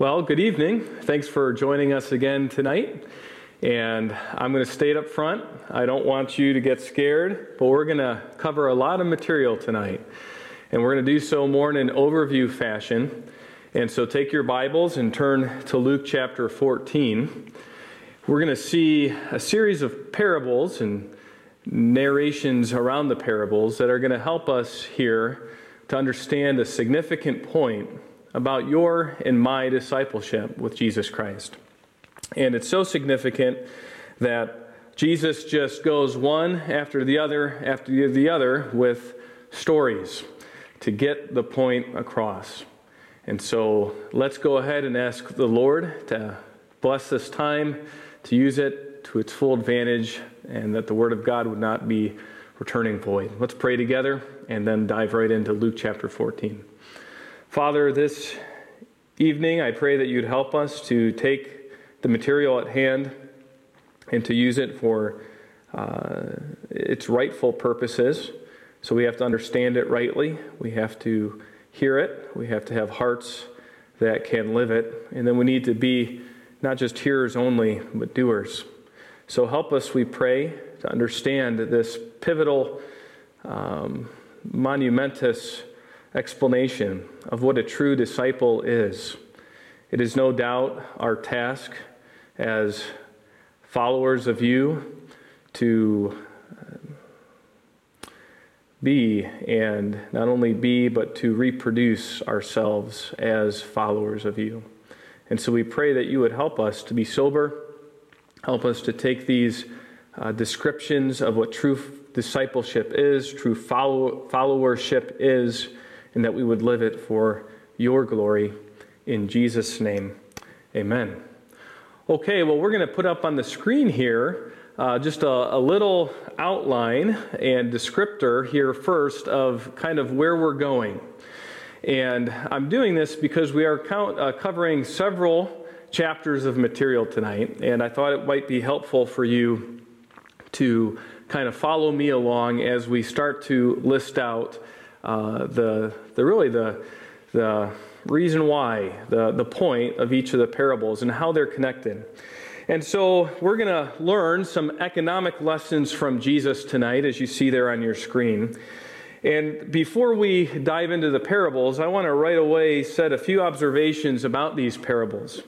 Well, good evening. Thanks for joining us again tonight. And I'm going to state up front, I don't want you to get scared, but we're going to cover a lot of material tonight. And we're going to do so more in an overview fashion. And so take your Bibles and turn to Luke chapter 14. We're going to see a series of parables and narrations around the parables that are going to help us here to understand a significant point about your and my discipleship with Jesus Christ. And it's so significant that Jesus just goes one after the other after the other with stories to get the point across. And so let's go ahead and ask the Lord to bless this time, to use it to its full advantage, and that the Word of God would not be returning void. Let's pray together and then dive right into Luke chapter 14. Father, this evening, I pray that you'd help us to take the material at hand and to use it for uh, its rightful purposes. So we have to understand it rightly. We have to hear it. We have to have hearts that can live it. And then we need to be not just hearers only, but doers. So help us, we pray, to understand this pivotal, um, monumentous explanation of what a true disciple is. It is no doubt our task as followers of you to uh, be and not only be, but to reproduce ourselves as followers of you. And so we pray that you would help us to be sober, help us to take these uh, descriptions of what true discipleship is, true follow- followership is and that we would live it for your glory. In Jesus' name, amen. Okay, well, we're going to put up on the screen here uh, just a, a, little outline and descriptor here first of kind of where we're going. And I'm doing this because we are count, uh, covering several chapters of material tonight, and I thought it might be helpful for you to kind of follow me along as we start to list out uh, the, the really the, the reason why, the, the point of each of the parables and how they're connected. And so we're going to learn some economic lessons from Jesus tonight, as you see there on your screen. And before we dive into the parables, I want to right away set a few observations about these parables.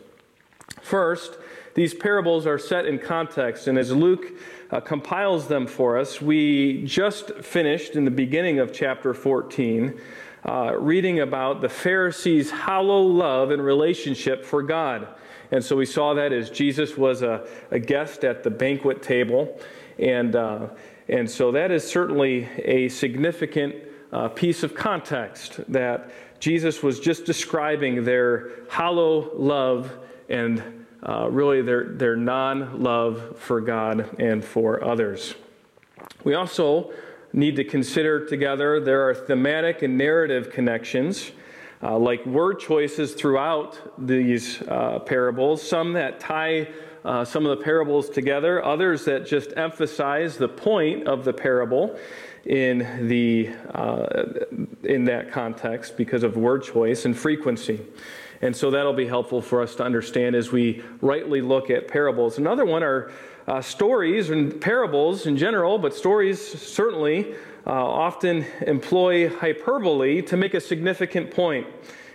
First, these parables are set in context, and as Luke uh, compiles them for us, we just finished in the beginning of chapter 14 uh, reading about the Pharisees' hollow love and relationship for God. And so we saw that as Jesus was a, a guest at the banquet table. And, uh, and so that is certainly a significant uh, piece of context that Jesus was just describing their hollow love and uh, really their, their non love for God and for others. We also need to consider together there are thematic and narrative connections. Uh, like word choices throughout these uh, parables, some that tie uh, some of the parables together, others that just emphasize the point of the parable in, the, uh, in that context because of word choice and frequency. And so that'll be helpful for us to understand as we rightly look at parables. Another one are uh, stories and parables in general, but stories certainly uh, often employ hyperbole to make a significant point.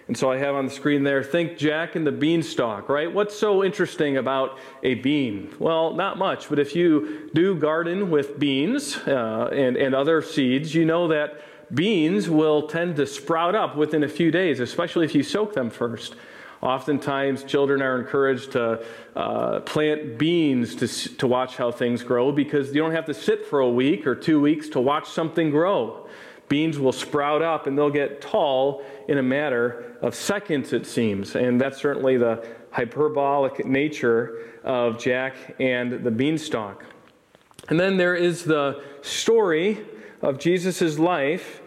And so I have on the screen there, think Jack and the beanstalk, right? What's so interesting about a bean? Well, not much, but if you do garden with beans uh, and, and other seeds, you know that beans will tend to sprout up within a few days, especially if you soak them first. Oftentimes, children are encouraged to uh, plant beans to, to watch how things grow because you don't have to sit for a week or two weeks to watch something grow. Beans will sprout up and they'll get tall in a matter of seconds, it seems. And that's certainly the hyperbolic nature of Jack and the beanstalk. And then there is the story of Jesus' life,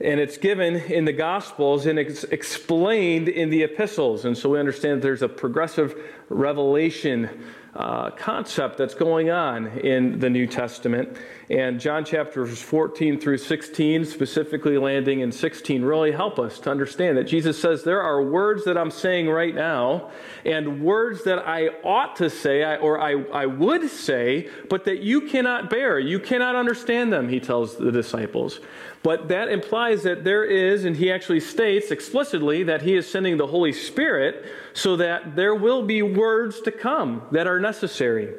and it's given in the Gospels and it's explained in the epistles. And so we understand that there's a progressive revelation uh, concept that's going on in the New Testament. and John chapters 14 through 16, specifically landing in 16, really help us to understand that Jesus says there are words that I'm saying right now and words that I ought to say or I, I would say, but that you cannot bear. You cannot understand them, he tells the disciples. But that implies that there is, and he actually states explicitly that he is sending the Holy Spirit so that there will be words to come that are necessary.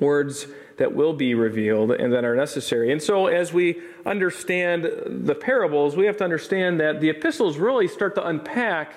Words that will be revealed and that are necessary. And so, as we understand the parables, we have to understand that the epistles really start to unpack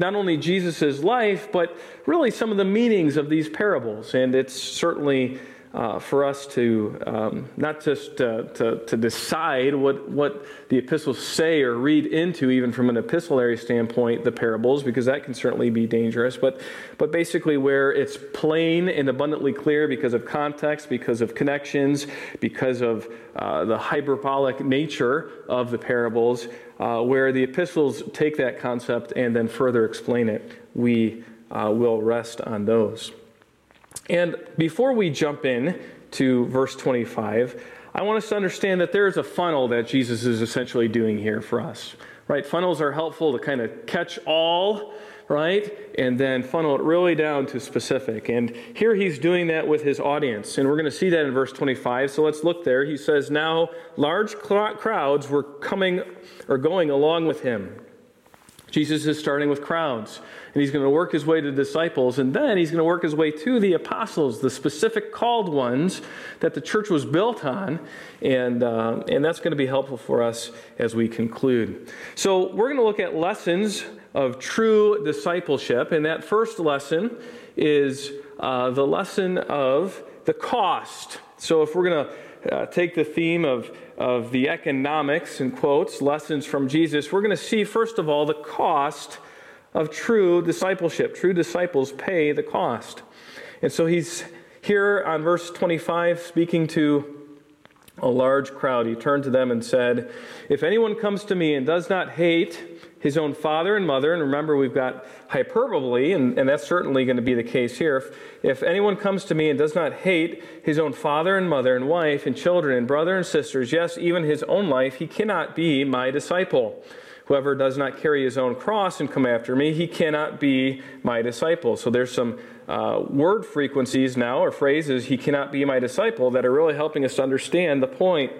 not only Jesus' life, but really some of the meanings of these parables. And it's certainly uh, for us to um, not just to, to, to, decide what, what the epistles say or read into, even from an epistolary standpoint, the parables, because that can certainly be dangerous, but, but basically where it's plain and abundantly clear because of context, because of connections, because of uh, the hyperbolic nature of the parables, uh, where the epistles take that concept and then further explain it, we uh, will rest on those. And before we jump in to verse 25, I want us to understand that there is a funnel that Jesus is essentially doing here for us. Right? Funnels are helpful to kind of catch all, right? And then funnel it really down to specific. And here he's doing that with his audience. And we're going to see that in verse 25. So let's look there. He says, Now large crowds were coming or going along with him. Jesus is starting with crowds and he's going to work his way to disciples, and then he's going to work his way to the apostles, the specific called ones that the church was built on, and, uh, and that's going to be helpful for us as we conclude. So, we're going to look at lessons of true discipleship, and that first lesson is uh, the lesson of the cost. So, if we're going to uh, take the theme of, of the economics, and quotes, lessons from Jesus, we're going to see, first of all, the cost of true discipleship. True disciples pay the cost. And so he's here on verse 25 speaking to a large crowd. He turned to them and said, If anyone comes to me and does not hate his own father and mother, and remember we've got hyperbole, and, and that's certainly going to be the case here. If, if anyone comes to me and does not hate his own father and mother and wife and children and brother and sisters, yes, even his own life, he cannot be my disciple. Whoever does not carry his own cross and come after me, he cannot be my disciple. So there's some uh, word frequencies now, or phrases, he cannot be my disciple, that are really helping us to understand the point.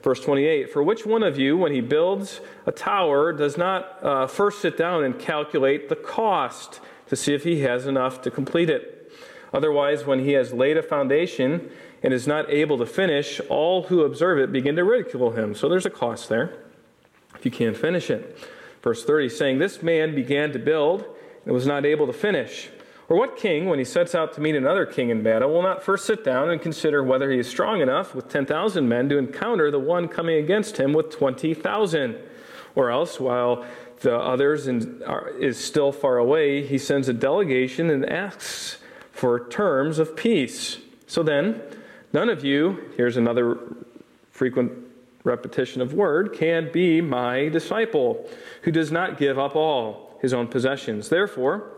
Verse 28 For which one of you, when he builds a tower, does not uh, first sit down and calculate the cost to see if he has enough to complete it? Otherwise, when he has laid a foundation and is not able to finish, all who observe it begin to ridicule him. So there's a cost there if you can't finish it. Verse 30 saying, This man began to build and was not able to finish. Or what king, when he sets out to meet another king in battle, will not first sit down and consider whether he is strong enough with 10,000 men to encounter the one coming against him with 20,000? Or else, while the others is still far away, he sends a delegation and asks for terms of peace. So then, none of you, here's another frequent repetition of word, can be my disciple, who does not give up all his own possessions. Therefore,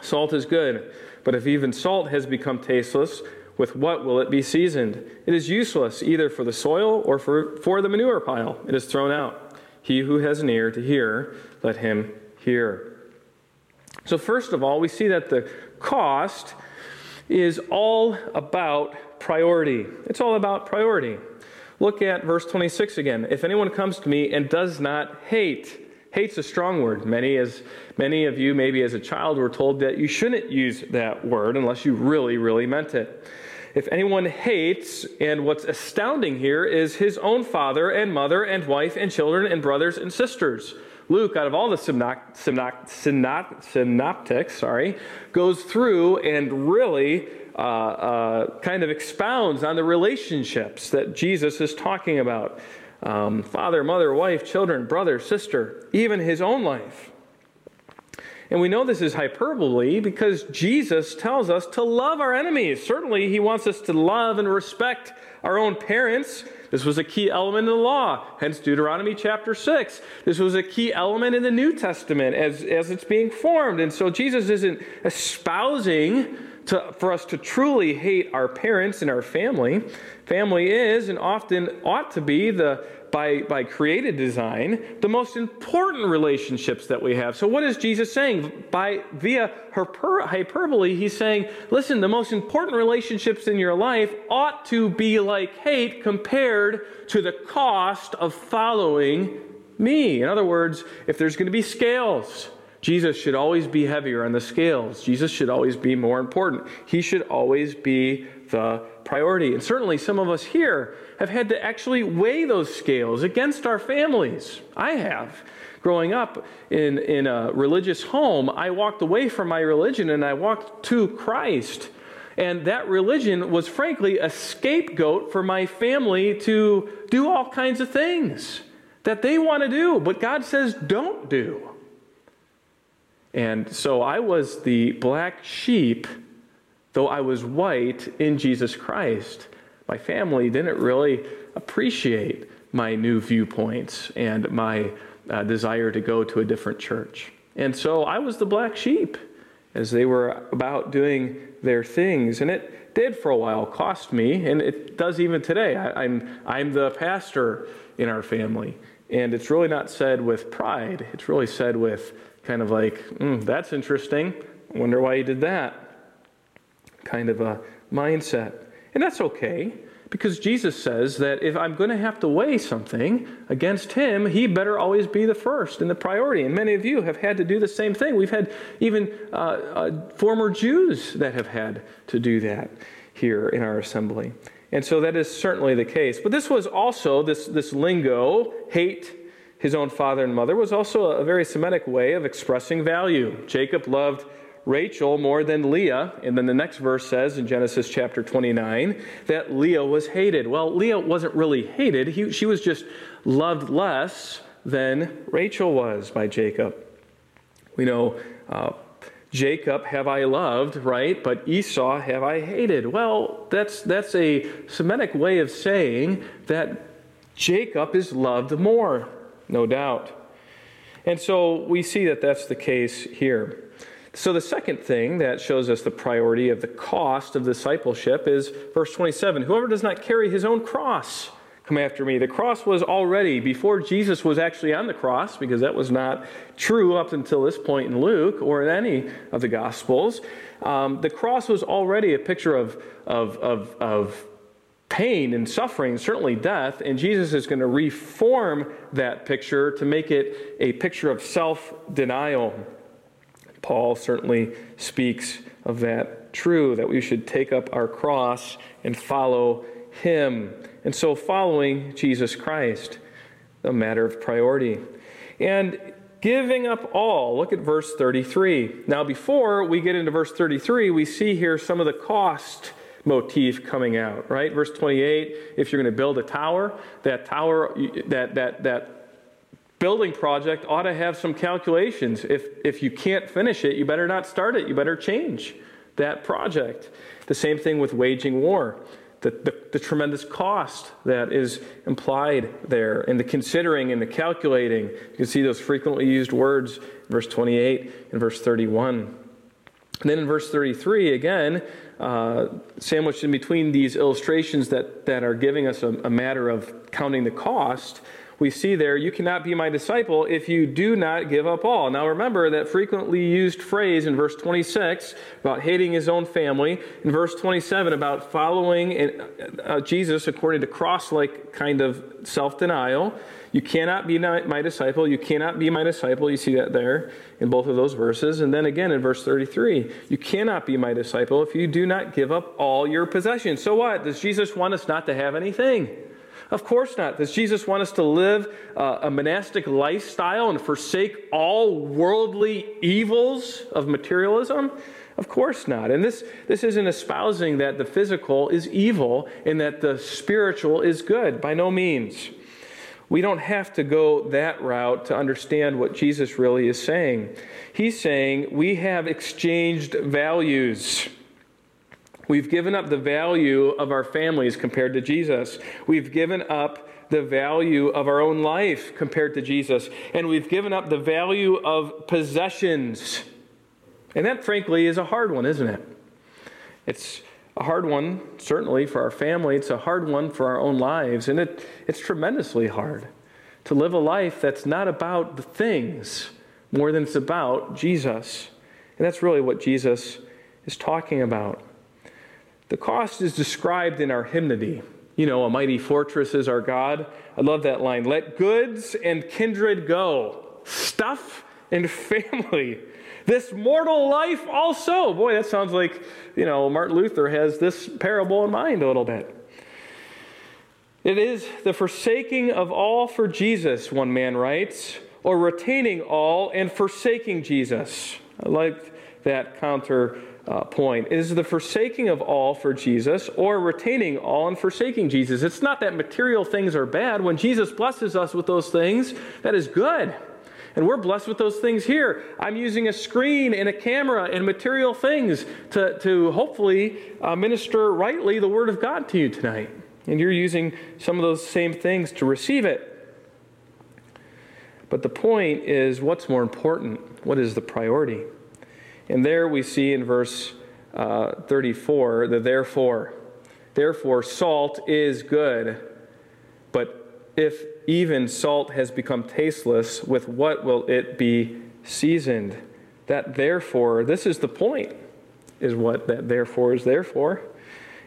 salt is good, but if even salt has become tasteless, with what will it be seasoned? It is useless either for the soil or for, for the manure pile. It is thrown out. He who has an ear to hear, let him hear. So, first of all, we see that the cost is all about priority. It's all about priority. Look at verse 26 again. If anyone comes to me and does not hate, hate's a strong word. Many as many of you maybe as a child were told that you shouldn't use that word unless you really really meant it. If anyone hates, and what's astounding here is his own father and mother and wife and children and brothers and sisters. Luke, out of all the synopt- synopt- synopt- synoptics, sorry, goes through and really uh, uh, kind of expounds on the relationships that Jesus is talking about um, father, mother, wife, children, brother, sister, even his own life. And we know this is hyperbole because Jesus tells us to love our enemies. Certainly, he wants us to love and respect our own parents. This was a key element in the law, hence Deuteronomy chapter 6. This was a key element in the New Testament as, as it's being formed. And so Jesus isn't espousing to, for us to truly hate our parents and our family. Family is and often ought to be the by, by created design, the most important relationships that we have. So, what is Jesus saying? By via hyper, hyperbole, he's saying, listen, the most important relationships in your life ought to be like hate compared to the cost of following me. In other words, if there's going to be scales, Jesus should always be heavier on the scales. Jesus should always be more important. He should always be the priority. And certainly some of us here have had to actually weigh those scales against our families. I have. Growing up in, in a religious home, I walked away from my religion and I walked to Christ. And that religion was frankly a scapegoat for my family to do all kinds of things that they want to do, but God says don't do. And so I was the black sheep, though I was white in Jesus Christ. My family didn't really appreciate my new viewpoints and my uh, desire to go to a different church. And so I was the black sheep as they were about doing their things. And it did for a while cost me, and it does even today. I, I'm, I'm the pastor in our family. And it's really not said with pride, it's really said with kind of like, mm, that's interesting. Wonder why he did that. Kind of a mindset. And that's okay because Jesus says that if I'm going to have to weigh something against him, he better always be the first and the priority. And many of you have had to do the same thing. We've had even uh, uh, former Jews that have had to do that here in our assembly. And so that is certainly the case. But this was also, this, this lingo, hate his own father and mother, was also a very Semitic way of expressing value. Jacob loved Rachel more than Leah. And then the next verse says in Genesis chapter 29 that Leah was hated. Well, Leah wasn't really hated, he, she was just loved less than Rachel was by Jacob. We know uh, Jacob have I loved, right? But Esau have I hated. Well, that's, that's a Semitic way of saying that Jacob is loved more no doubt. And so we see that that's the case here. So, the second thing that shows us the priority of the cost of discipleship is verse 27 Whoever does not carry his own cross, come after me. The cross was already, before Jesus was actually on the cross, because that was not true up until this point in Luke or in any of the Gospels, um, the cross was already a picture of, of, of, of pain and suffering, certainly death, and Jesus is going to reform that picture to make it a picture of self denial. Paul certainly speaks of that true, that we should take up our cross and follow him. And so, following Jesus Christ, a matter of priority. And giving up all. Look at verse 33. Now, before we get into verse 33, we see here some of the cost motif coming out, right? Verse 28, if you're going to build a tower, that tower, that, that, that building project ought to have some calculations. If, if you can't finish it, you better not start it. You better change that project. The same thing with waging war. The, the, the, tremendous cost that is implied there, and the considering and the calculating. You can see those frequently used words, verse 28 and verse 31. And then in verse 33, again, uh, sandwiched in between these illustrations that, that are giving us a, a matter of counting the cost, we see there, you cannot be my disciple if you do not give up all. Now remember that frequently used phrase in verse 26 about hating his own family, in verse 27 about following uh, Jesus according to cross like kind of self denial. You cannot be my disciple. You cannot be my disciple. You see that there in both of those verses. And then again in verse 33, you cannot be my disciple if you do not give up all your possessions. So what? Does Jesus want us not to have anything? Of course not. Does Jesus want us to live uh, a monastic lifestyle and forsake all worldly evils of materialism? Of course not. And this, this isn't espousing that the physical is evil and that the spiritual is good. By no means. We don't have to go that route to understand what Jesus really is saying. He's saying we have exchanged values. We've given up the value of our families compared to Jesus. We've given up the value of our own life compared to Jesus. And we've given up the value of possessions. And that, frankly, is a hard one, isn't it? It's a hard one, certainly, for our family. It's a hard one for our own lives. And it, it's tremendously hard to live a life that's not about the things more than it's about Jesus. And that's really what Jesus is talking about. The cost is described in our hymnody. You know, a mighty fortress is our God. I love that line. Let goods and kindred go, stuff and family. This mortal life also. Boy, that sounds like, you know, Martin Luther has this parable in mind a little bit. It is the forsaking of all for Jesus, one man writes, or retaining all and forsaking Jesus. I like that counter uh, point. It is the forsaking of all for Jesus or retaining all and forsaking Jesus. It's not that material things are bad. When Jesus blesses us with those things, that is good. And we're blessed with those things here. I'm using a screen and a camera and material things to, to hopefully uh, minister rightly the Word of God to you tonight. And you're using some of those same things to receive it. But the point is what's more important? What is the priority? And there we see in verse uh, 34 the therefore. Therefore, salt is good, but if even salt has become tasteless, with what will it be seasoned? That therefore, this is the point, is what that therefore is there for.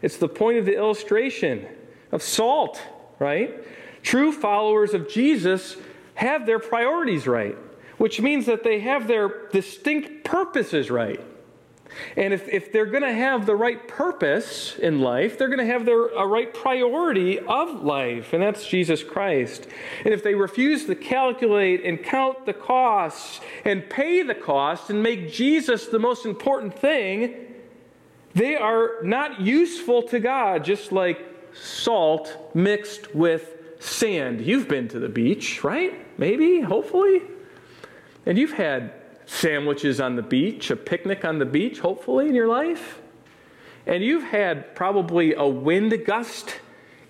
It's the point of the illustration of salt, right? True followers of Jesus have their priorities right which means that they have their distinct purposes right. And if, if they're going to have the right purpose in life, they're going to have their a right priority of life, and that's Jesus Christ. And if they refuse to calculate and count the costs and pay the cost and make Jesus the most important thing, they are not useful to God, just like salt mixed with sand. You've been to the beach, right? Maybe, hopefully. And you've had sandwiches on the beach, a picnic on the beach, hopefully, in your life. And you've had probably a wind gust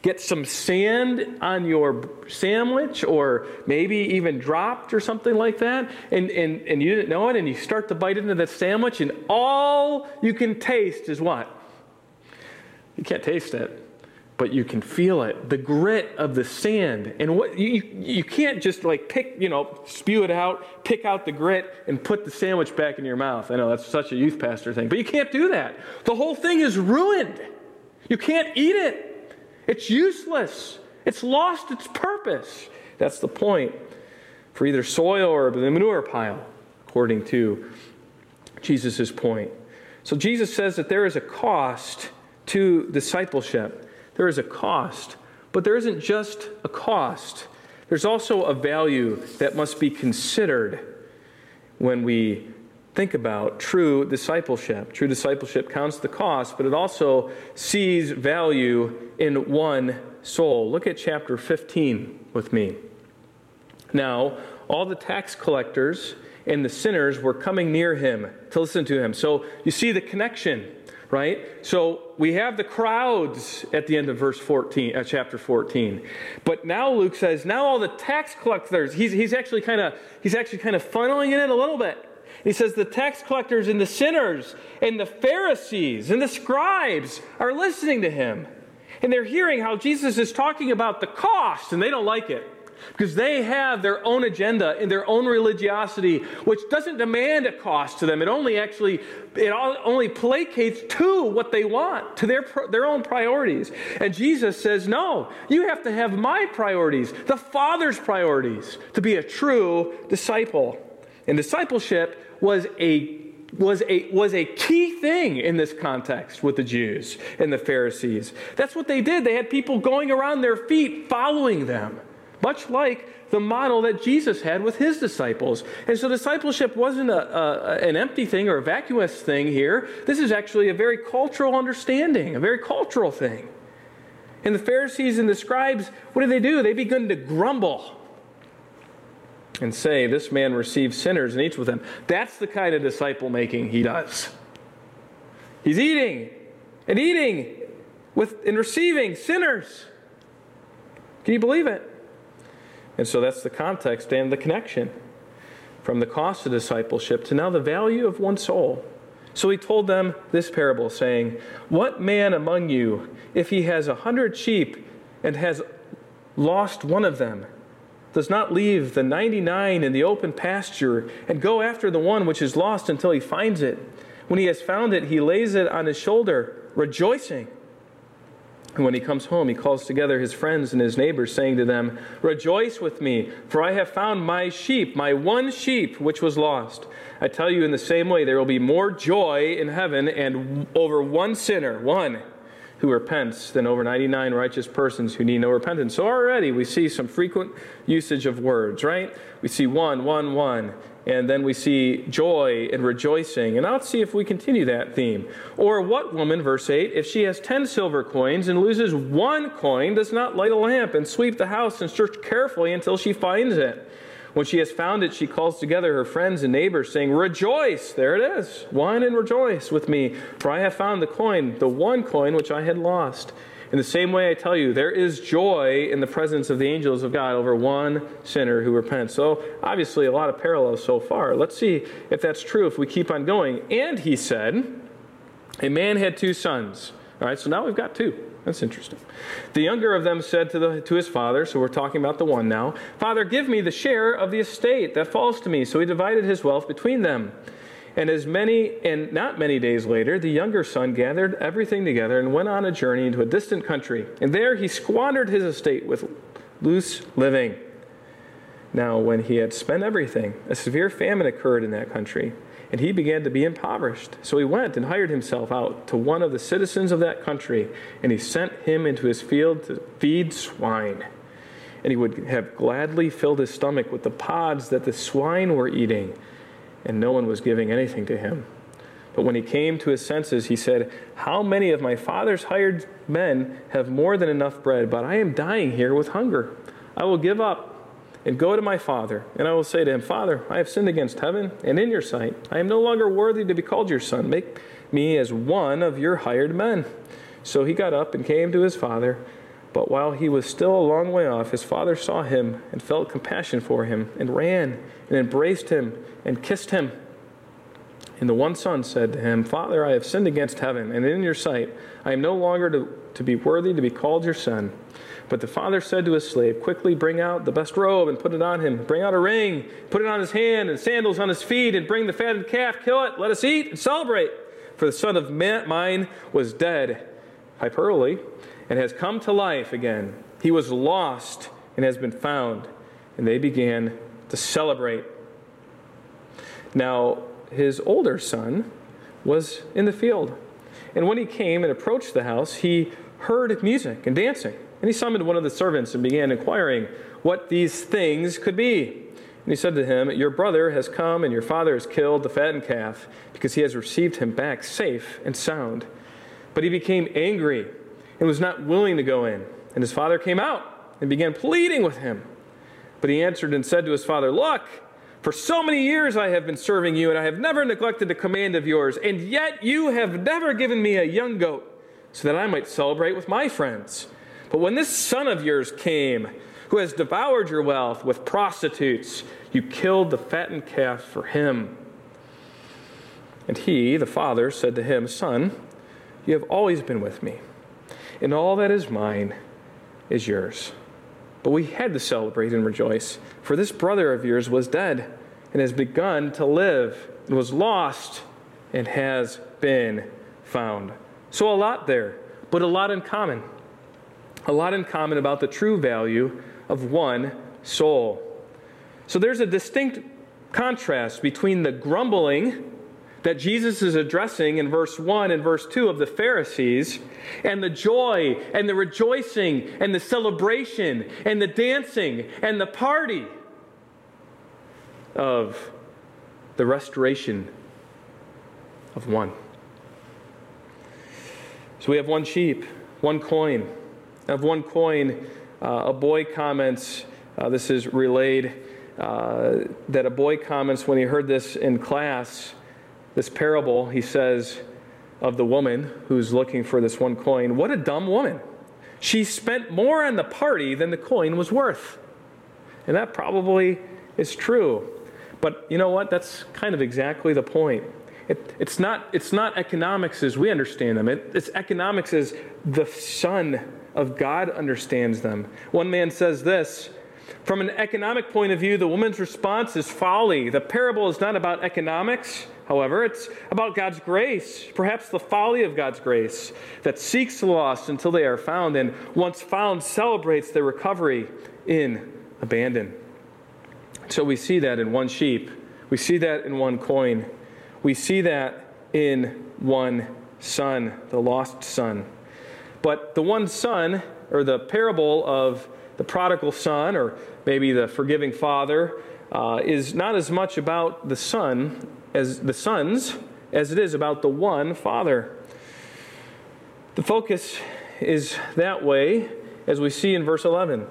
get some sand on your sandwich or maybe even dropped or something like that and, and, and you didn't know it and you start to bite into the sandwich and all you can taste is what you can't taste it but you can feel it. The grit of the sand and what you, you can't just like pick you know spew it out pick out the grit and put the sandwich back in your mouth. I know that's such a youth pastor thing but you can't do that. The whole thing is ruined. You can't eat it. It's useless. It's lost its purpose. That's the point for either soil or the manure pile according to jesus' point. So jesus says that there is a cost to discipleship there is a cost. But there isn't just a cost, there's also a value that must be considered when we think about true discipleship. True discipleship counts the cost, but it also sees value in one soul. Look at chapter 15 with me. Now, all the tax collectors and the sinners were coming near him to listen to him. So you see the connection right? So we have the crowds at the end of verse 14, uh, chapter 14. But now Luke says, now all the tax collectors, he's, he's actually kind of he's actually kind of funneling it in a little bit. He says the tax collectors and the sinners and the Pharisees and the scribes are listening to him. And they're hearing how Jesus is talking about the cost, and they don't like it because they have their own agenda and their own religiosity, which doesn't demand a cost to them. It only actually it only placates to what they want, to their their own priorities. And Jesus says, "No, you have to have my priorities, the Father's priorities, to be a true disciple." And discipleship was a was a, was a key thing in this context with the Jews and the Pharisees. That's what they did. They had people going around their feet following them much like the model that Jesus had with his disciples. And so discipleship wasn't a, a, an empty thing or a vacuous thing here. This is actually a very cultural understanding, a very cultural thing. And the Pharisees and the scribes, what do they do? They begin to grumble and say, This man receives sinners and eats with them. That's the kind of disciple making he does. He's eating and eating with and receiving sinners. Can you believe it? And so that's the context and the connection from the cost of discipleship to now the value of one soul. So he told them this parable, saying, What man among you, if he has a hundred sheep and has lost one of them, does not leave the 99 in the open pasture and go after the one which is lost until he finds it? When he has found it, he lays it on his shoulder, rejoicing. And when he comes home, he calls together his friends and his neighbors, saying to them, Rejoice with me, for I have found my sheep, my one sheep, which was lost. I tell you, in the same way, there will be more joy in heaven and over one sinner, one who repents, than over 99 righteous persons who need no repentance. So already we see some frequent usage of words, right? We see one, one, one and then we see joy and rejoicing. And I'll see if we continue that theme. Or what woman, verse 8, if she has 10 silver coins and loses one coin, does not light a lamp and sweep the house and search carefully until she finds it? When she has found it, she calls together her friends and neighbors, saying, Rejoice! There it is. Wine and rejoice with me, for I have found the coin, the one coin which I had lost. In the same way, I tell you, there is joy in the presence of the angels of God over one sinner who repents. So, obviously, a lot of parallels so far. Let's see if that's true if we keep on going. And he said, A man had two sons. All right, so now we've got two. That's interesting. The younger of them said to, the, to his father, so we're talking about the one now, Father, give me the share of the estate that falls to me. So he divided his wealth between them. And as many, and not many days later, the younger son gathered everything together and went on a journey into a distant country. And there he squandered his estate with loose living. Now, when he had spent everything, a severe famine occurred in that country, and he began to be impoverished. So he went and hired himself out to one of the citizens of that country, and he sent him into his field to feed swine. And he would have gladly filled his stomach with the pods that the swine were eating and no one was giving anything to him. But when he came to his senses, he said, How many of my father's hired men have more than enough bread, but I am dying here with hunger? I will give up and go to my father, and I will say to him, Father, I have sinned against heaven and in your sight. I am no longer worthy to be called your son. Make me as one of your hired men. So he got up and came to his father. But while he was still a long way off, his father saw him and felt compassion for him, and ran and embraced him and kissed him. And the one son said to him, Father, I have sinned against heaven, and in your sight I am no longer to, to be worthy to be called your son. But the father said to his slave, Quickly bring out the best robe and put it on him. Bring out a ring, put it on his hand, and sandals on his feet, and bring the fatted calf, kill it, let us eat and celebrate. For the son of mine was dead, hyperbole, and has come to life again. He was lost and has been found. And they began to celebrate. Now, his older son was in the field. And when he came and approached the house, he heard music and dancing. And he summoned one of the servants and began inquiring what these things could be. And he said to him, Your brother has come, and your father has killed the fattened calf, because he has received him back safe and sound. But he became angry and was not willing to go in. And his father came out and began pleading with him. But he answered and said to his father, Look, for so many years I have been serving you, and I have never neglected a command of yours, and yet you have never given me a young goat so that I might celebrate with my friends. But when this son of yours came, who has devoured your wealth with prostitutes, you killed the fattened calf for him. And he, the father, said to him, Son, you have always been with me and all that is mine is yours. But we had to celebrate and rejoice, for this brother of yours was dead and has begun to live, and was lost and has been found. So, a lot there, but a lot in common. A lot in common about the true value of one soul. So, there's a distinct contrast between the grumbling that Jesus is addressing in verse 1 and verse 2 of the Pharisees, and the joy and the rejoicing and the celebration and the dancing and the party of the restoration of one. So we have one sheep, one coin. Of one coin, uh, a boy comments, uh, this is relayed, uh, that a boy comments when he heard this in class this parable, he says of the woman who's looking for this one coin, what a dumb woman. She spent more on the party than the coin was worth. And that probably is true. But you know what? That's kind of exactly the point. It, it's, not, it's not economics as we understand them, it, it's economics as the Son of God understands them. One man says this From an economic point of view, the woman's response is folly. The parable is not about economics, however, it's about God's grace, perhaps the folly of God's grace that seeks the lost until they are found, and once found, celebrates their recovery in abandon. So we see that in one sheep, we see that in one coin, we see that in one son, the lost son. But the one son, or the parable of the prodigal son, or maybe the forgiving father, uh, is not as much about the son as the sons as it is about the one father. The focus is that way as we see in verse 11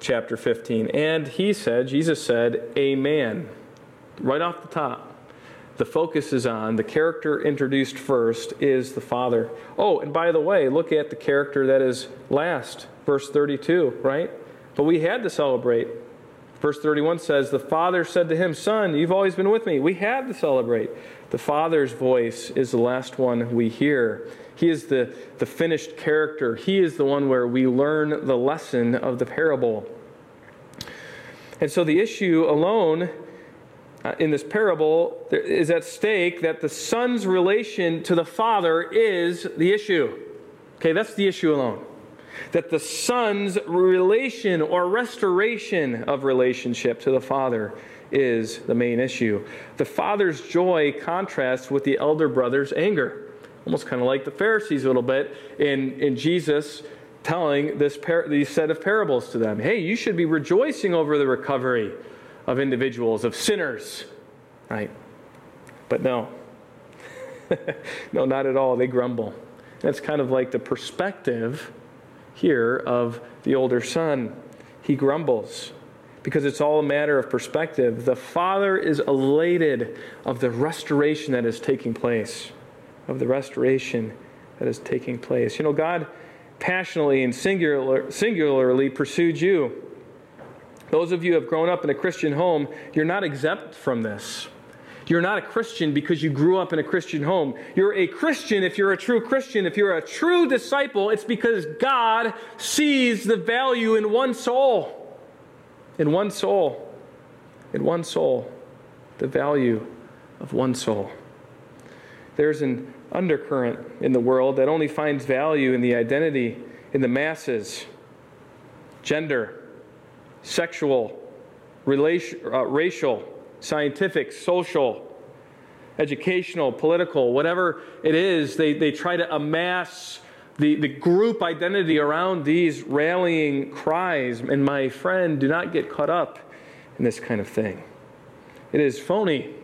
chapter 15. And he said, Jesus said, Amen. Right off the top the focus is on, the character introduced first is the Father. Oh, and by the way, look at the character that is last, verse 32, right? But we had to celebrate. Verse 31 says, The Father said to him, Son, you've always been with me. We had to celebrate. The Father's voice is the last one we hear. He is the, the finished character. He is the one where we learn the lesson of the parable. And so the issue alone uh, in this parable is at stake that the son's relation to the father is the issue. Okay, that's the issue alone. That the son's relation or restoration of relationship to the father is the main issue. The father's joy contrasts with the elder brother's anger. Almost kind of like the Pharisees a little bit in, in Jesus telling this par- these set of parables to them. Hey, you should be rejoicing over the recovery of individuals, of sinners, right? But no. no, not at all. They grumble. That's kind of like the perspective here of the older son. He grumbles because it's all a matter of perspective. The father is elated of the restoration that is taking place, of the restoration that is taking place. You know, God passionately and singular, singularly pursued you those of you who have grown up in a Christian home, you're not exempt from this. You're not a Christian because you grew up in a Christian home. You're a Christian if you're a true Christian. If you're a true disciple, it's because God sees the value in one soul. In one soul. In one soul. The value of one soul. There's an undercurrent in the world that only finds value in the identity in the masses, gender, sexual, relation, uh, racial, scientific, social, educational, political, whatever it is, they, they try to amass the, the group identity around these rallying cries. And my friend, do not get caught up in this kind of thing. It is phony.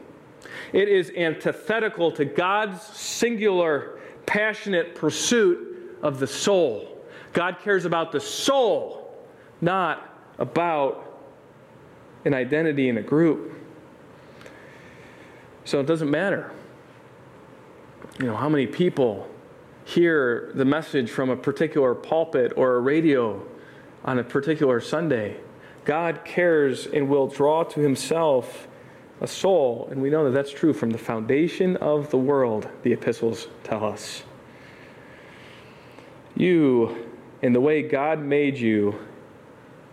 It is antithetical to God's singular, passionate pursuit of the soul. God cares about the soul, not about an identity in a group. So it doesn't matter. You know, how many people hear the message from a particular pulpit or a radio on a particular Sunday. God cares and will draw to himself a soul, and we know that that's true from the foundation of the world, the epistles tell us. You, in the way God made you,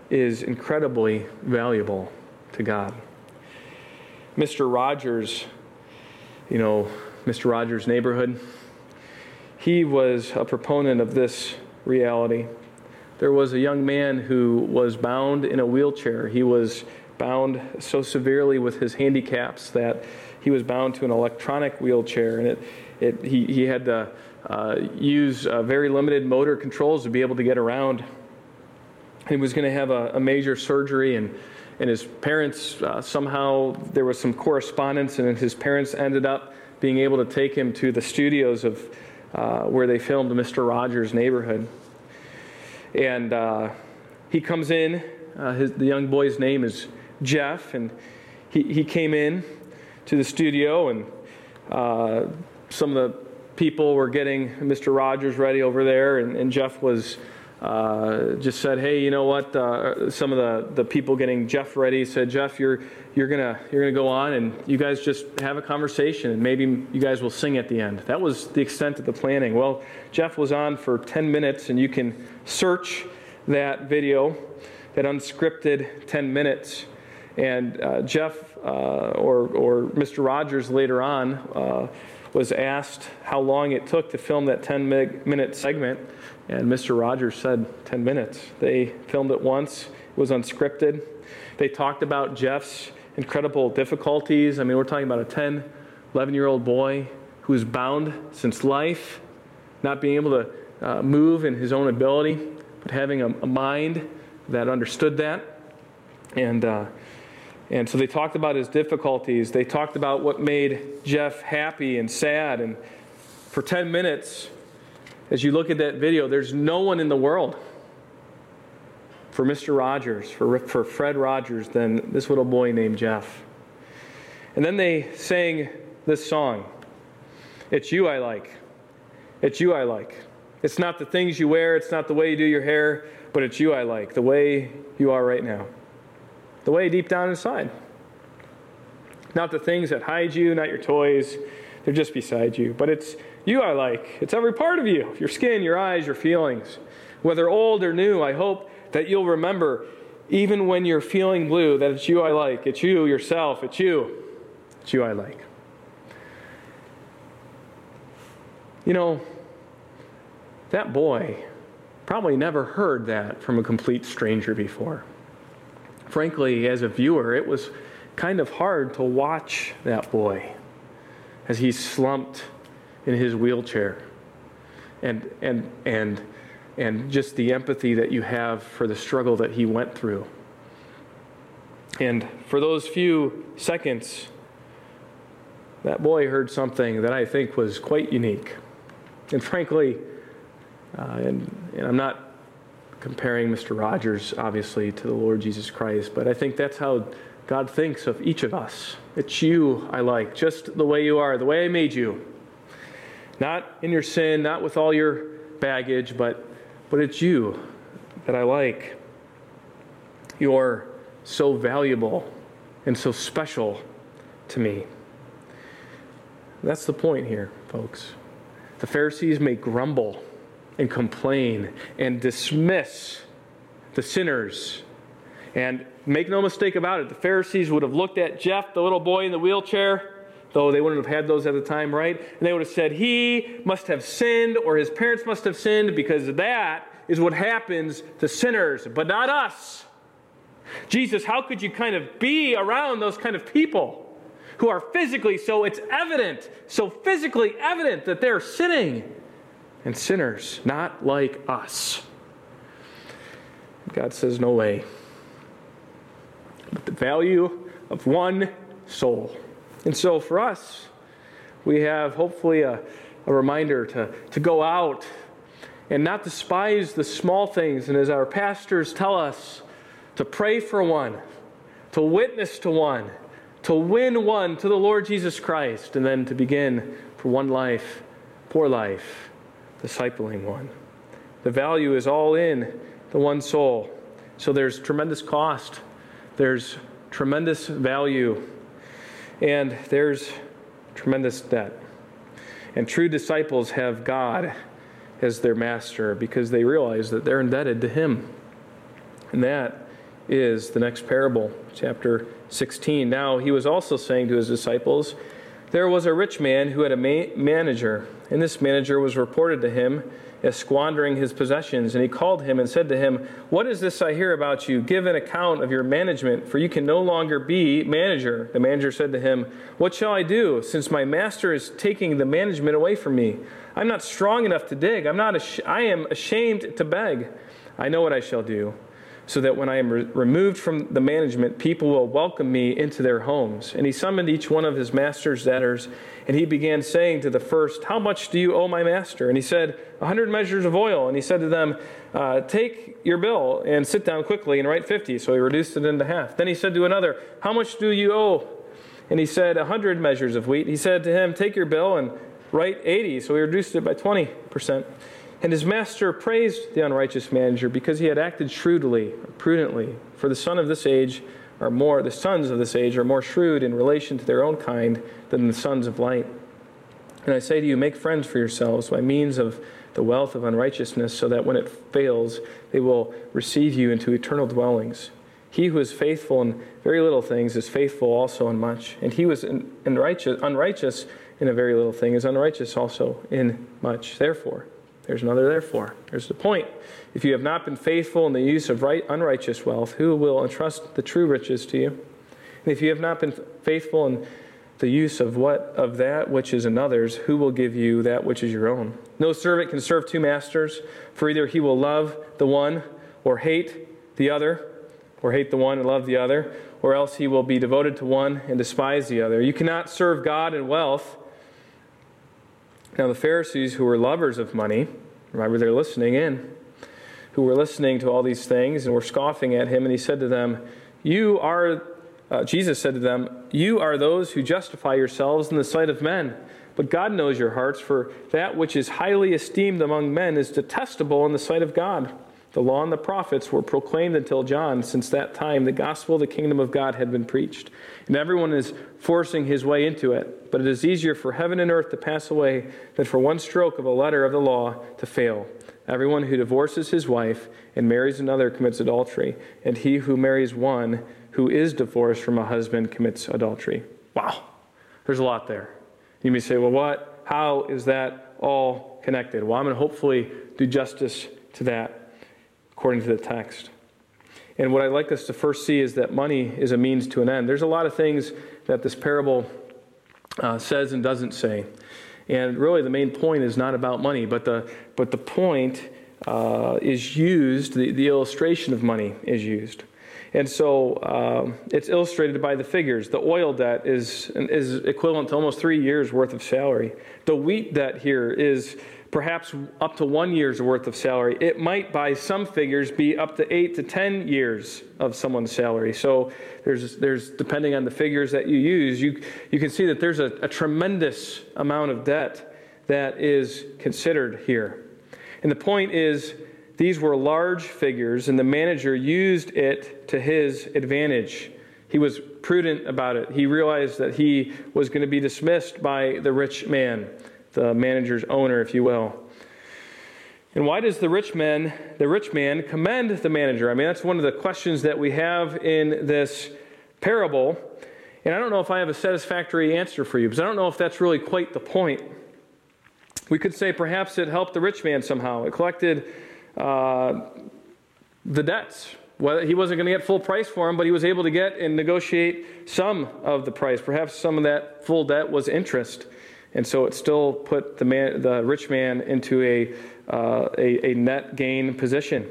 is incredibly valuable to God. Mr. Rogers, you know, Mr. Rogers' neighborhood, he was a proponent of this reality. There was a young man who was bound in a wheelchair. He was bound so severely with his handicaps that he was bound to an electronic wheelchair, and it, it, he, he had to uh, use uh, very limited motor controls to be able to get around he was going to have a, a, major surgery, and, and his parents uh, somehow there was some correspondence, and his parents ended up being able to take him to the studios of uh, where they filmed Mr. Rogers' Neighborhood. And uh, he comes in. Uh, his, the young boy's name is Jeff, and he, he came in to the studio, and uh, some of the people were getting Mr. Rogers ready over there, and, and Jeff was uh, just said, "Hey, you know what? Uh, some of the, the people getting Jeff ready said, Jeff, you're you're gonna you're gonna go on, and you guys just have a conversation, and maybe you guys will sing at the end." That was the extent of the planning. Well, Jeff was on for 10 minutes, and you can search that video, that unscripted 10 minutes, and uh, Jeff uh, or or Mr. Rogers later on uh, was asked how long it took to film that 10 minute segment and Mr. Rogers said 10 minutes. They filmed it once, it was unscripted. They talked about Jeff's incredible difficulties. I mean, we're talking about a 10, 11 year old boy who's bound since life, not being able to uh, move in his own ability, but having a, a mind that understood that. And, uh, and so they talked about his difficulties. They talked about what made Jeff happy and sad. And for 10 minutes, as you look at that video, there's no one in the world for Mr. Rogers, for, for Fred Rogers, than this little boy named Jeff. And then they sang this song It's You I Like. It's You I Like. It's not the things you wear, it's not the way you do your hair, but it's you I like, the way you are right now, the way deep down inside. Not the things that hide you, not your toys, they're just beside you, but it's you I like. It's every part of you your skin, your eyes, your feelings. Whether old or new, I hope that you'll remember, even when you're feeling blue, that it's you I like. It's you, yourself. It's you. It's you I like. You know, that boy probably never heard that from a complete stranger before. Frankly, as a viewer, it was kind of hard to watch that boy as he slumped in his wheelchair. And, and, and, and just the empathy that you have for the struggle that he went through. And for those few seconds, that boy heard something that I think was quite unique. And frankly, uh, and, and I'm not comparing Mr. Rogers, obviously, to the Lord Jesus Christ, but I think that's how God thinks of each of us. It's you I like, just the way you are, the way I made you. Not in your sin, not with all your baggage, but, but it's you that I like. You're so valuable and so special to me. That's the point here, folks. The Pharisees may grumble and complain and dismiss the sinners. And make no mistake about it, the Pharisees would have looked at Jeff, the little boy in the wheelchair, though they wouldn't have had those at the time, right? And they would have said, He must have sinned, or his parents must have sinned, because that is what happens to sinners, but not us. Jesus, how could you kind of be around those kind of people who are physically so it's evident, so physically evident that they're sinning and sinners, not like us? God says, No way. But the value of one soul and so for us, we have hopefully a, a reminder to, to go out and not despise the small things. And as our pastors tell us, to pray for one, to witness to one, to win one to the Lord Jesus Christ, and then to begin for one life, poor life, discipling one. The value is all in the one soul. So there's tremendous cost, there's tremendous value and there's tremendous debt. And true disciples have God as their master because they realize that they're indebted to Him. And that is the next parable, chapter 16. Now, he was also saying to his disciples, There was a rich man who had a ma- manager, and this manager was reported to him squandering his possessions. And he called him and said to him, What is this I hear about you? Give an account of your management, for you can no longer be manager. The manager said to him, What shall I do, since my master is taking the management away from me? I'm not strong enough to dig. I'm not ash- I am ashamed to beg. I know what I shall do so that when I am re- removed from the management, people will welcome me into their homes. And he summoned each one of his master's debtors, and he began saying to the first, How much do you owe my master? And he said, A hundred measures of oil. And he said to them, uh, Take your bill and sit down quickly and write fifty. So he reduced it into half. Then he said to another, How much do you owe? And he said, A hundred measures of wheat. He said to him, Take your bill and write eighty. So he reduced it by twenty percent. And his master praised the unrighteous manager because he had acted shrewdly, prudently. For the son of this age are more the sons of this age are more shrewd in relation to their own kind than the sons of light. And I say to you, make friends for yourselves by means of the wealth of unrighteousness, so that when it fails, they will receive you into eternal dwellings. He who is faithful in very little things is faithful also in much. And he who is unrighteous, unrighteous in a very little thing is unrighteous also in much. Therefore, there's another therefore. There's the point. If you have not been faithful in the use of right, unrighteous wealth, who will entrust the true riches to you? And if you have not been faithful in the use of what of that which is another's, who will give you that which is your own? No servant can serve two masters, for either he will love the one or hate the other, or hate the one and love the other, or else he will be devoted to one and despise the other. You cannot serve God and wealth. Now, the Pharisees, who were lovers of money, remember they're listening in, who were listening to all these things and were scoffing at him, and he said to them, You are, uh, Jesus said to them, You are those who justify yourselves in the sight of men. But God knows your hearts, for that which is highly esteemed among men is detestable in the sight of God. The law and the prophets were proclaimed until John. Since that time, the gospel of the kingdom of God had been preached, and everyone is forcing his way into it. But it is easier for heaven and earth to pass away than for one stroke of a letter of the law to fail. Everyone who divorces his wife and marries another commits adultery, and he who marries one who is divorced from a husband commits adultery. Wow, there's a lot there. You may say, well, what? How is that all connected? Well, I'm going to hopefully do justice to that according to the text. And what I'd like us to first see is that money is a means to an end. There's a lot of things that this parable uh, says and doesn't say. And really, the main point is not about money, but the, but the point uh, is used, the, the illustration of money is used. And so uh, it's illustrated by the figures. The oil debt is, is equivalent to almost three years' worth of salary. The wheat debt here is perhaps up to one year's worth of salary. It might, by some figures, be up to eight to ten years of someone's salary. So there's, there's depending on the figures that you use, you, you can see that there's a, a tremendous amount of debt that is considered here. And the point is, these were large figures, and the manager used it to his advantage. He was prudent about it. He realized that he was going to be dismissed by the rich man the manager's owner, if you will. And why does the rich man, the rich man, commend the manager? I mean, that's one of the questions that we have in this parable. And I don't know if I have a satisfactory answer for you, because I don't know if that's really quite the point. We could say perhaps it helped the rich man somehow. It collected uh, the debts. Well, he wasn't going to get full price for them, but he was able to get and negotiate some of the price. Perhaps some of that full debt was interest. And so it still put the, man, the rich man into a, uh, a, a, net gain position.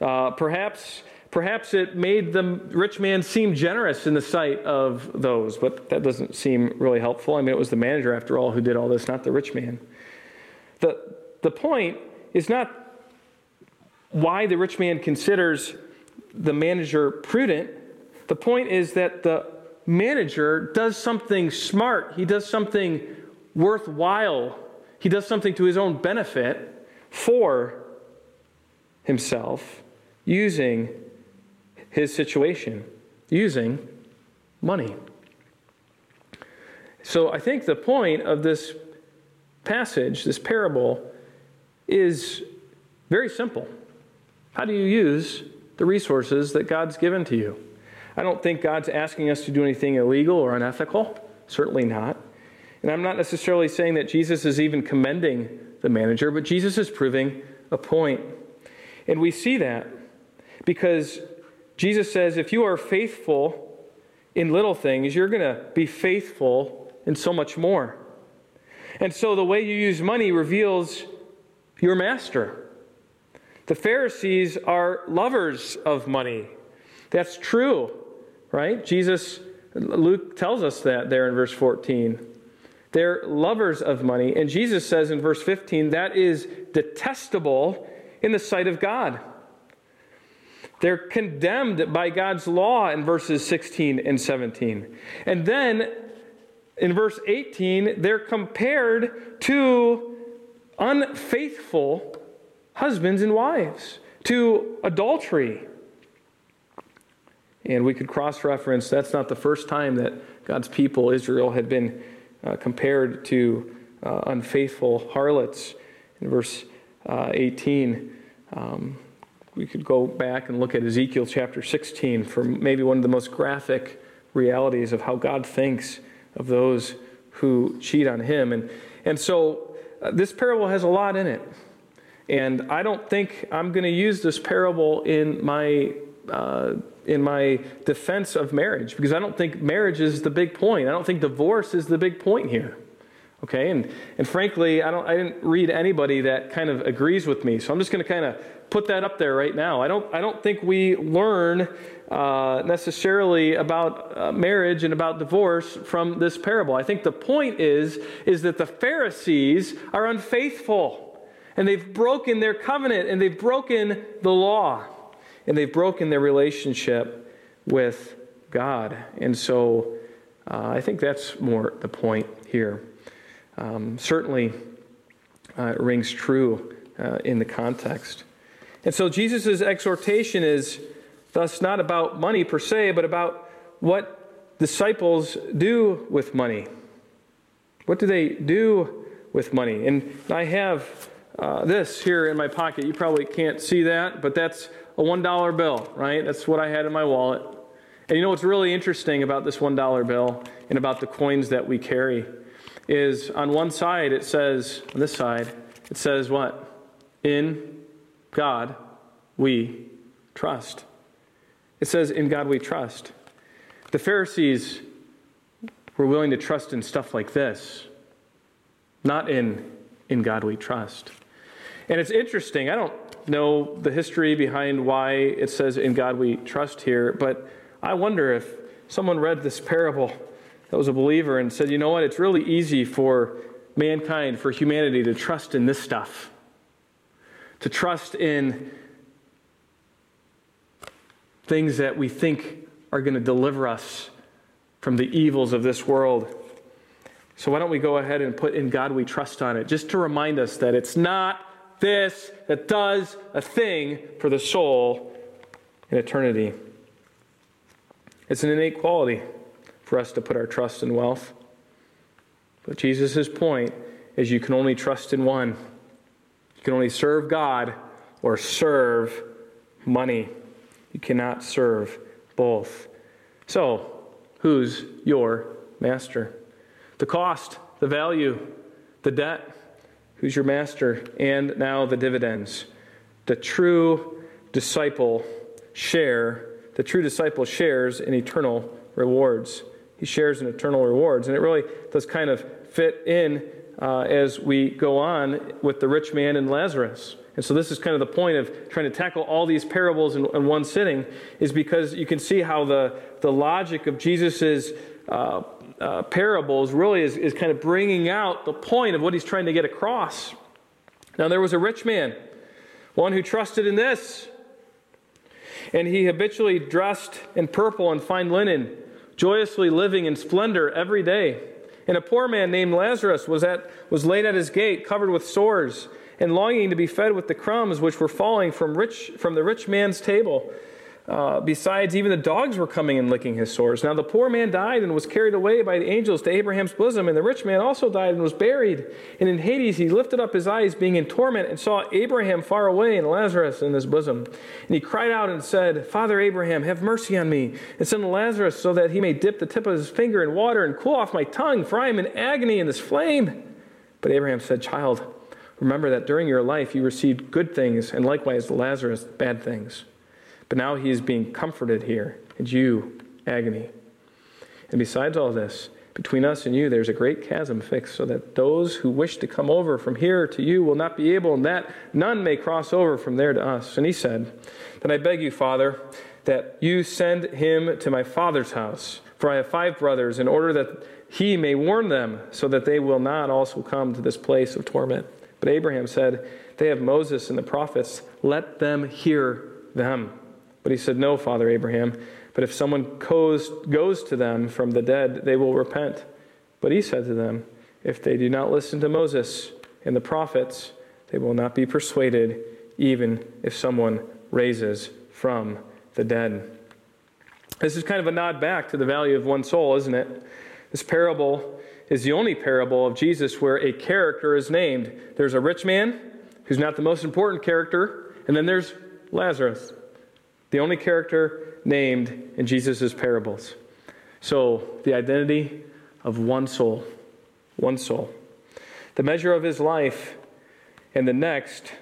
Uh, perhaps, perhaps it made the rich man seem generous in the sight of those, but that doesn't seem really helpful. I mean, it was the manager, after all, who did all this, not the rich man. The, the point is not why the rich man considers the manager prudent. The point is that the manager does something smart. He does something worthwhile. He does something to his own benefit for himself using his situation, using money. So I think the point of this passage, this parable, is very simple. How do you use the resources that God's given to you? I don't think God's asking us to do anything illegal or unethical. Certainly not. And I'm not necessarily saying that Jesus is even commending the manager, but Jesus is proving a point. And we see that because Jesus says if you are faithful in little things, you're going to be faithful in so much more. And so the way you use money reveals your master. The Pharisees are lovers of money. That's true, right? Jesus, Luke tells us that there in verse 14. They're lovers of money. And Jesus says in verse 15, that is detestable in the sight of God. They're condemned by God's law in verses 16 and 17. And then in verse 18, they're compared to unfaithful husbands and wives, to adultery. And we could cross reference that's not the first time that God's people, Israel, had been uh, compared to uh, unfaithful harlots. In verse uh, 18, um, we could go back and look at Ezekiel chapter 16 for maybe one of the most graphic realities of how God thinks of those who cheat on Him. And, and so uh, this parable has a lot in it. And I don't think I'm going to use this parable in my. In my defense of marriage because I don't think marriage is the big point. I don't think divorce is the big point here. Okay, and, and frankly, I, don't, I didn't read anybody that kind of agrees with me. So I'm just going to kind of put that up there right now. I don't, I don't think we learn uh, necessarily about uh, marriage and about divorce from this parable. I think the point is, is that the Pharisees are unfaithful and they've broken their covenant and they've broken the law and they've broken their relationship with God. And so uh, I think that's more the point here. Um, certainly, uh, it rings true uh, in the context. And so Jesus' exhortation is thus not about money per se, but about what disciples do with money. What do they do with money? And I have uh, this here in my pocket. You probably can't see that, but that's a $1 bill, right? That's what I had in my wallet. And you know what's really interesting about this $1 bill and about the coins that we carry is on one side it says, on this side, it says what? In God we trust. It says, In God we trust. The Pharisees were willing to trust in stuff like this, not in, in God we trust. And it's interesting. I don't know the history behind why it says, In God we trust here, but I wonder if someone read this parable that was a believer and said, You know what? It's really easy for mankind, for humanity to trust in this stuff to trust in things that we think are going to deliver us from the evils of this world. So, why don't we go ahead and put in God we trust on it, just to remind us that it's not this that does a thing for the soul in eternity. It's an innate quality for us to put our trust in wealth. But Jesus' point is you can only trust in one. You can only serve God or serve money. You cannot serve both. So, who's your master? The cost, the value, the debt. Who's your master? And now the dividends. The true disciple share, the true disciple shares in eternal rewards. He shares in eternal rewards. And it really does kind of fit in uh, as we go on with the rich man and Lazarus. And so, this is kind of the point of trying to tackle all these parables in, in one sitting, is because you can see how the, the logic of Jesus' uh, uh, parables really is, is kind of bringing out the point of what he's trying to get across. Now, there was a rich man, one who trusted in this, and he habitually dressed in purple and fine linen, joyously living in splendor every day. And a poor man named Lazarus was, at, was laid at his gate, covered with sores, and longing to be fed with the crumbs which were falling from, rich, from the rich man's table. Uh, besides, even the dogs were coming and licking his sores. Now, the poor man died and was carried away by the angels to Abraham's bosom, and the rich man also died and was buried. And in Hades, he lifted up his eyes, being in torment, and saw Abraham far away and Lazarus in his bosom. And he cried out and said, Father Abraham, have mercy on me, and send Lazarus so that he may dip the tip of his finger in water and cool off my tongue, for I am in agony in this flame. But Abraham said, Child, remember that during your life you received good things, and likewise Lazarus bad things. But now he is being comforted here, and you, agony. And besides all this, between us and you, there's a great chasm fixed, so that those who wish to come over from here to you will not be able, and that none may cross over from there to us. And he said, Then I beg you, Father, that you send him to my father's house, for I have five brothers, in order that he may warn them, so that they will not also come to this place of torment. But Abraham said, They have Moses and the prophets, let them hear them. But he said, No, Father Abraham, but if someone goes, goes to them from the dead, they will repent. But he said to them, If they do not listen to Moses and the prophets, they will not be persuaded, even if someone raises from the dead. This is kind of a nod back to the value of one soul, isn't it? This parable is the only parable of Jesus where a character is named. There's a rich man who's not the most important character, and then there's Lazarus, the only character named in Jesus' parables. So, the identity of one soul, one soul. The measure of his life and the next,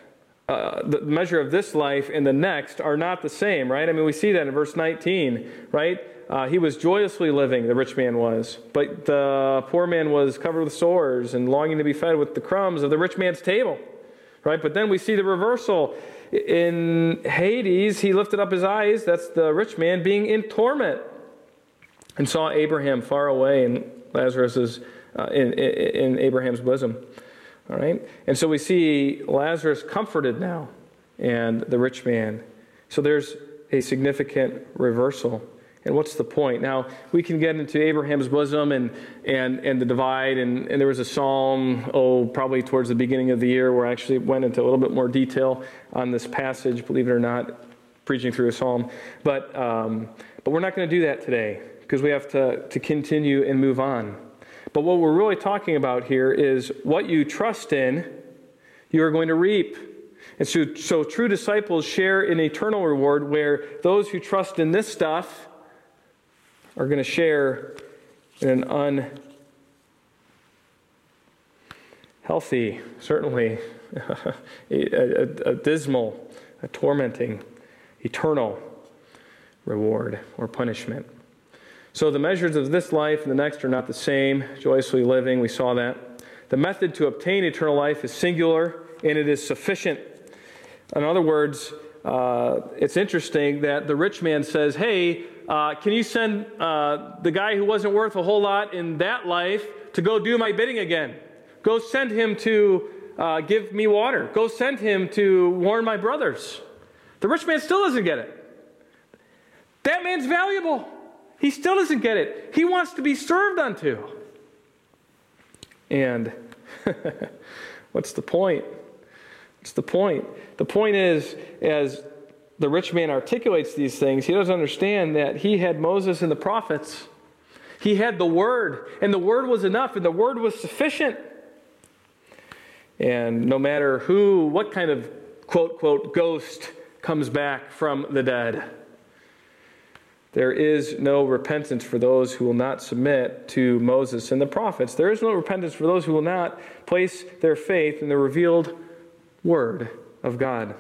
uh, the measure of this life and the next are not the same, right? I mean, we see that in verse 19, right? Uh, he was joyously living, the rich man was, but the poor man was covered with sores and longing to be fed with the crumbs of the rich man's table, right? But then we see the reversal. In Hades, he lifted up his eyes, that's the rich man, being in torment, and saw Abraham far away and Lazarus is uh, in, in, in Abraham's bosom. All right? And so we see Lazarus comforted now and the rich man. So there's a significant reversal. And what's the point? Now, we can get into Abraham's bosom and, and, and the divide, and, and there was a psalm, oh, probably towards the beginning of the year, where I actually went into a little bit more detail on this passage, believe it or not, preaching through a psalm. But, um, but we're not going to do that today because we have to, to continue and move on. But what we're really talking about here is what you trust in, you are going to reap. And so, so true disciples share in eternal reward where those who trust in this stuff are going to share in an unhealthy, certainly a, a, a dismal, a tormenting, eternal reward or punishment. So the measures of this life and the next are not the same. Joyously living, we saw that. The method to obtain eternal life is singular and it is sufficient. In other words, uh, it's interesting that the rich man says, Hey, uh, can you send uh, the guy who wasn't worth a whole lot in that life to go do my bidding again? Go send him to uh, give me water. Go send him to warn my brothers. The rich man still doesn't get it. That man's valuable. He still doesn't get it. He wants to be served unto. And what's the point? What's the point? The point is, as the rich man articulates these things, he doesn't understand that he had Moses and the prophets. He had the Word, and the Word was enough, and the Word was sufficient. And no matter who, what kind of quote, quote, ghost comes back from the dead, there is no repentance for those who will not submit to Moses and the prophets. There is no repentance for those who will not place their faith in the revealed Word of God.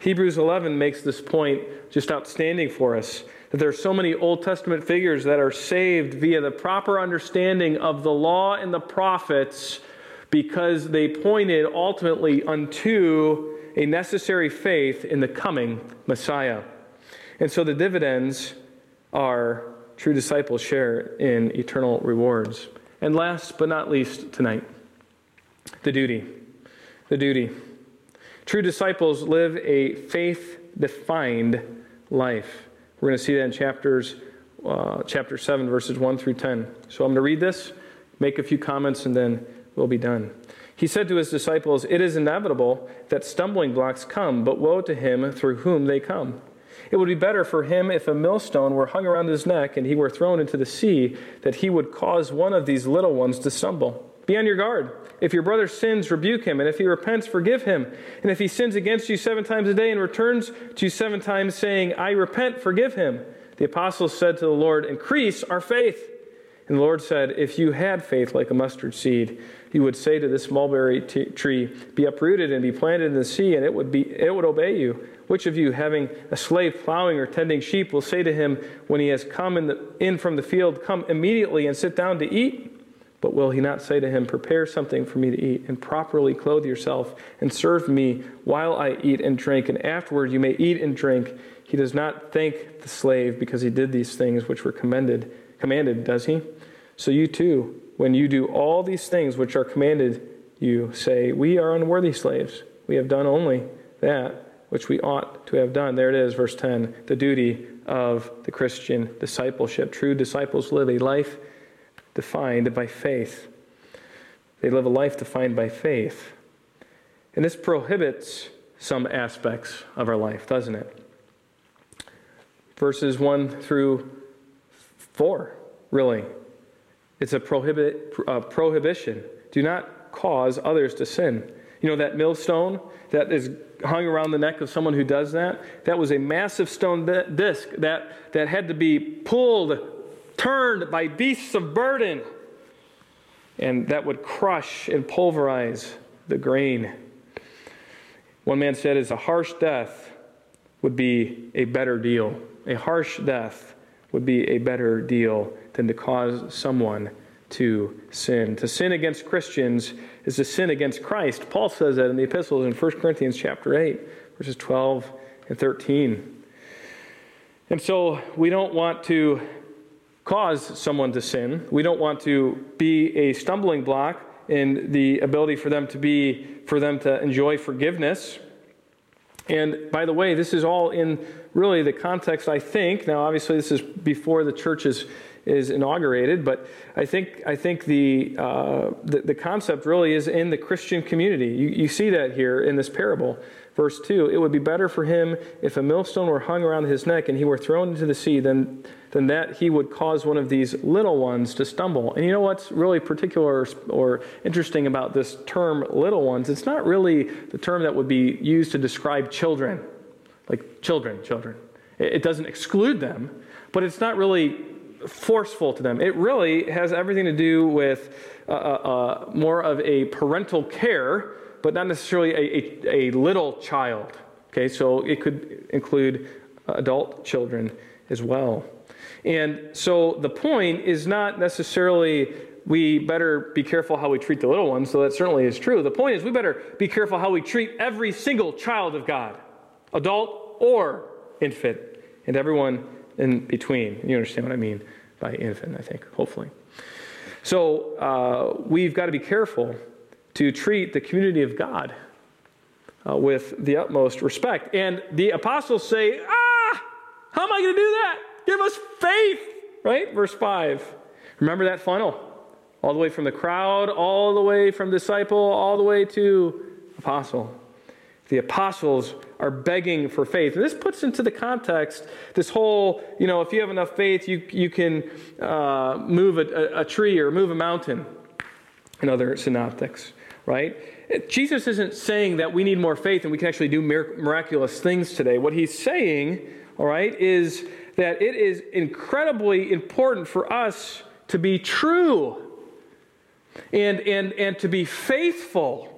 Hebrews 11 makes this point just outstanding for us that there are so many Old Testament figures that are saved via the proper understanding of the law and the prophets because they pointed ultimately unto a necessary faith in the coming Messiah. And so the dividends are true disciples share in eternal rewards. And last but not least tonight, the duty. The duty. True disciples live a faith defined life. We're going to see that in chapters, uh, chapter 7, verses 1 through 10. So I'm going to read this, make a few comments, and then we'll be done. He said to his disciples, It is inevitable that stumbling blocks come, but woe to him through whom they come. It would be better for him if a millstone were hung around his neck and he were thrown into the sea, that he would cause one of these little ones to stumble. Be on your guard. If your brother sins, rebuke him, and if he repents, forgive him. And if he sins against you seven times a day and returns to you seven times, saying, I repent, forgive him. The apostles said to the Lord, Increase our faith. And the Lord said, If you had faith like a mustard seed, you would say to this mulberry t- tree, Be uprooted and be planted in the sea, and it would, be, it would obey you. Which of you, having a slave plowing or tending sheep, will say to him, when he has come in, the, in from the field, Come immediately and sit down to eat? But will he not say to him, Prepare something for me to eat, and properly clothe yourself, and serve me while I eat and drink, and afterward you may eat and drink? He does not thank the slave because he did these things which were commended, commanded, does he? So you too, when you do all these things which are commanded you, say, We are unworthy slaves. We have done only that which we ought to have done. There it is, verse 10 the duty of the Christian discipleship. True disciples live a life defined by faith. They live a life defined by faith. And this prohibits some aspects of our life, doesn't it? Verses 1 through 4, really. It's a prohibit, uh, prohibition. Do not cause others to sin. You know that millstone that is hung around the neck of someone who does that? That was a massive stone disc that, that had to be pulled, turned by beasts of burden, and that would crush and pulverize the grain. One man said, "As a harsh death would be a better deal. A harsh death would be a better deal than to cause someone to sin. To sin against Christians is to sin against Christ. Paul says that in the epistles in 1 Corinthians chapter 8, verses 12 and 13. And so we don't want to cause someone to sin. We don't want to be a stumbling block in the ability for them to be for them to enjoy forgiveness. And by the way, this is all in really the context I think. Now obviously this is before the church is is inaugurated. But I think, I think the, uh, the, the, concept really is in the Christian community. You, you see that here in this parable. Verse 2 It would be better for him if a millstone were hung around his neck and he were thrown into the sea than, than that he would cause one of these little ones to stumble. And you know what's really particular or interesting about this term, little ones? It's not really the term that would be used to describe children, like children, children. It doesn't exclude them, but it's not really forceful to them. It really has everything to do with uh, uh, uh, more of a parental care, but not necessarily a, a, a, little child. Okay, so it could include adult children as well. And so the point is not necessarily we better be careful how we treat the little ones, so that certainly is true. The point is we better be careful how we treat every single child of God, adult or infant, and everyone in between. You understand what I mean by infant, I think, hopefully. So uh, we've got to be careful to treat the community of God uh, with the utmost respect. And the apostles say, Ah, how am I going to do that? Give us faith, right? Verse 5. Remember that funnel? All the way from the crowd, all the way from disciple, all the way to apostle. The apostles are begging for faith. And this puts into the context this whole, you know, if you have enough faith, you, you can uh, move a, a, tree or move a mountain and other synoptics, right? Jesus isn't saying that we need more faith and we can actually do miraculous things today. What he's saying, all right, is that it is incredibly important for us to be true and, and, and to be faithful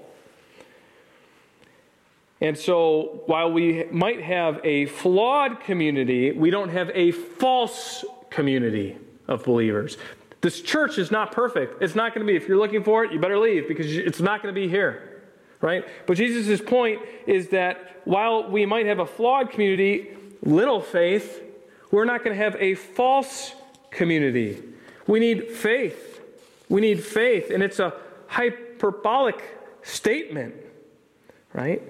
and so, while we might have a flawed community, we don't have a false community of believers. This church is not perfect. It's not going to be. If you're looking for it, you better leave because it's not going to be here. Right? But Jesus' point is that while we might have a flawed community, little faith, we're not going to have a false community. We need faith. We need faith. And it's a hyperbolic statement, right?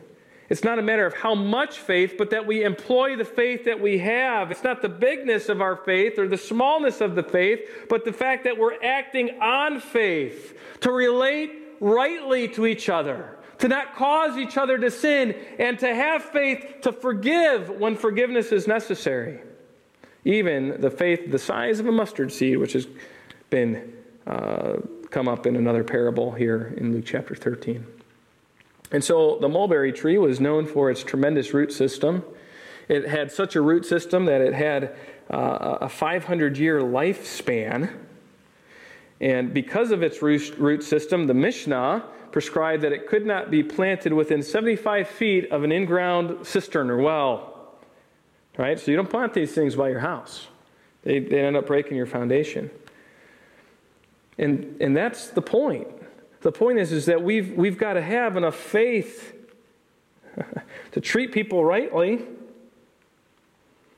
It's not a matter of how much faith, but that we employ the faith that we have. It's not the bigness of our faith or the smallness of the faith, but the fact that we're acting on faith to relate rightly to each other, to not cause each other to sin, and to have faith to forgive when forgiveness is necessary. Even the faith the size of a mustard seed, which has been uh, come up in another parable here in Luke chapter 13. And so the mulberry tree was known for its tremendous root system. It had such a root system that it had uh, a 500 year lifespan. And because of its root system, the Mishnah prescribed that it could not be planted within 75 feet of an in ground cistern or well. Right? So you don't plant these things by your house, they, they end up breaking your foundation. And, and that's the point. The point is, is that we've, we've got to have enough faith to treat people rightly.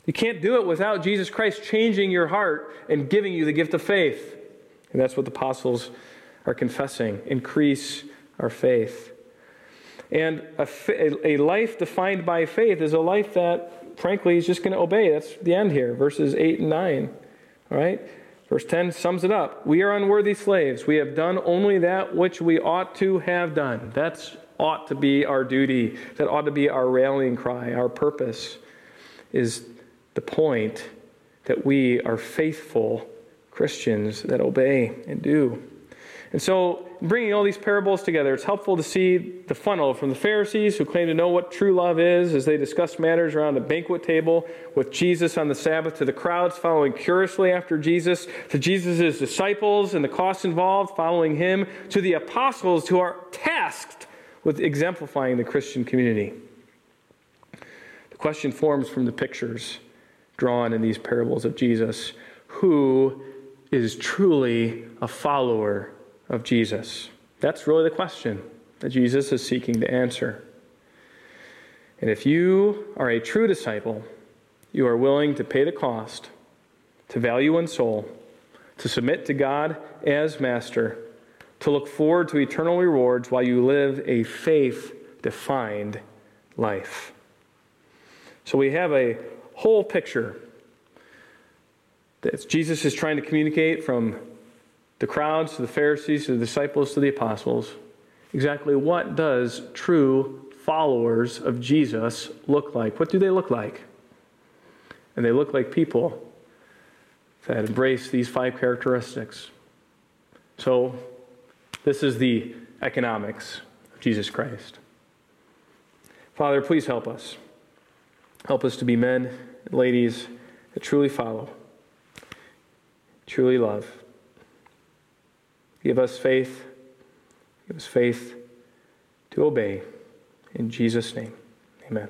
You can't do it without Jesus Christ changing your heart and giving you the gift of faith. And that's what the apostles are confessing. Increase our faith. And a, a life defined by faith is a life that, frankly, is just going to obey. That's the end here, verses 8 and 9. All right? Verse 10 sums it up We are unworthy slaves. We have done only that which we ought to have done. That's ought to be our duty, that ought to be our rallying cry, our purpose, is the point that we are faithful Christians that obey and do. And so, bringing all these parables together, it's helpful to see the funnel from the Pharisees who claim to know what true love is as they discuss matters around a banquet table with Jesus on the Sabbath, to the crowds following curiously after Jesus, to Jesus' disciples and the costs involved following him, to the apostles who are tasked with exemplifying the Christian community. The question forms from the pictures drawn in these parables of Jesus who is truly a follower of Jesus? That's really the question that Jesus is seeking to answer. And if you are a true disciple, you are willing to pay the cost, to value one's soul, to submit to God as master, to look forward to eternal rewards while you live a faith defined life. So we have a whole picture that Jesus is trying to communicate from the crowds to the Pharisees to the disciples to the apostles. Exactly what does true followers of Jesus look like? What do they look like? And they look like people that embrace these five characteristics. So, this is the economics of Jesus Christ. Father, please help us. Help us to be men and ladies that truly follow, truly love Give us faith. Give us faith to obey. In Jesus' name, amen.